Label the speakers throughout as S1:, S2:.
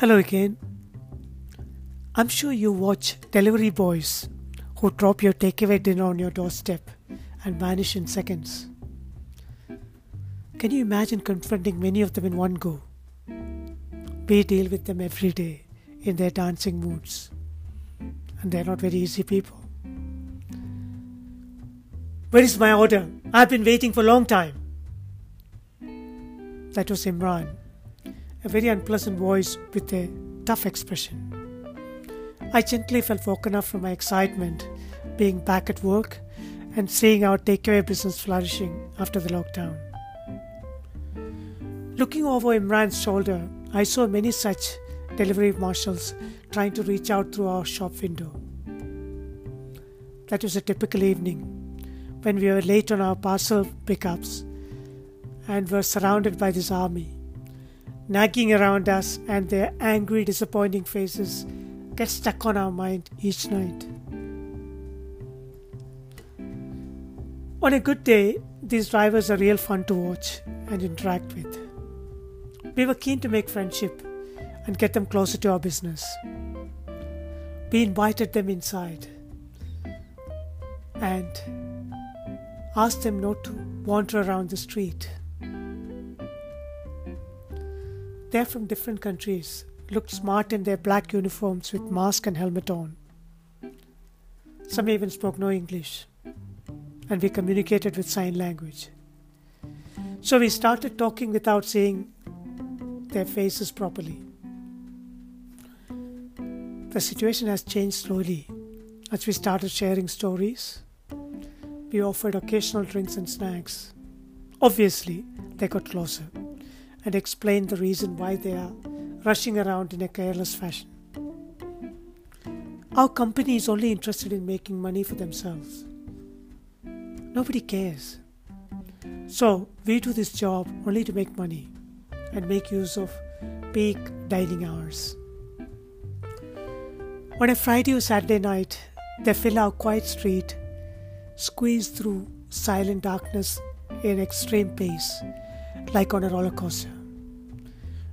S1: Hello again. I'm sure you watch delivery boys who drop your takeaway dinner on your doorstep and vanish in seconds. Can you imagine confronting many of them in one go? We deal with them every day in their dancing moods, and they're not very easy people. Where is my order? I've been waiting for a long time. That was Imran a very unpleasant voice with a tough expression. I gently felt woken up from my excitement being back at work and seeing our takeaway business flourishing after the lockdown. Looking over Imran's shoulder, I saw many such delivery marshals trying to reach out through our shop window. That was a typical evening when we were late on our parcel pickups and were surrounded by this army nagging around us, and their angry, disappointing faces get stuck on our mind each night. On a good day, these drivers are real fun to watch and interact with. We were keen to make friendship and get them closer to our business. We invited them inside and asked them not to wander around the street. They're from different countries, looked smart in their black uniforms with mask and helmet on. Some even spoke no English, and we communicated with sign language. So we started talking without seeing their faces properly. The situation has changed slowly as we started sharing stories. We offered occasional drinks and snacks. Obviously, they got closer and explain the reason why they are rushing around in a careless fashion. Our company is only interested in making money for themselves. Nobody cares. So, we do this job only to make money and make use of peak dining hours. On a Friday or Saturday night, they fill our quiet street, squeeze through silent darkness in extreme pace like on a roller coaster.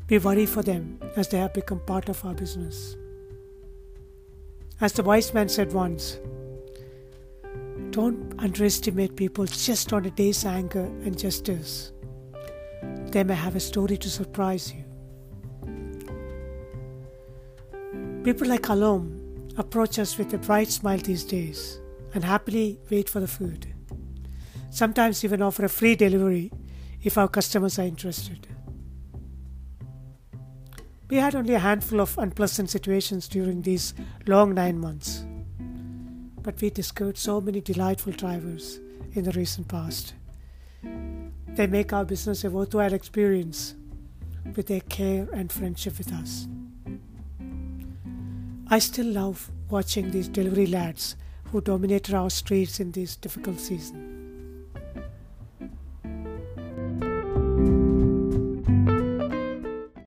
S1: We worry for them as they have become part of our business. As the wise man said once, don't underestimate people just on a day's anger and justice. They may have a story to surprise you. People like Alom approach us with a bright smile these days and happily wait for the food. Sometimes even offer a free delivery if our customers are interested. We had only a handful of unpleasant situations during these long nine months, but we discovered so many delightful drivers in the recent past. They make our business a worthwhile experience with their care and friendship with us. I still love watching these delivery lads who dominated our streets in this difficult season.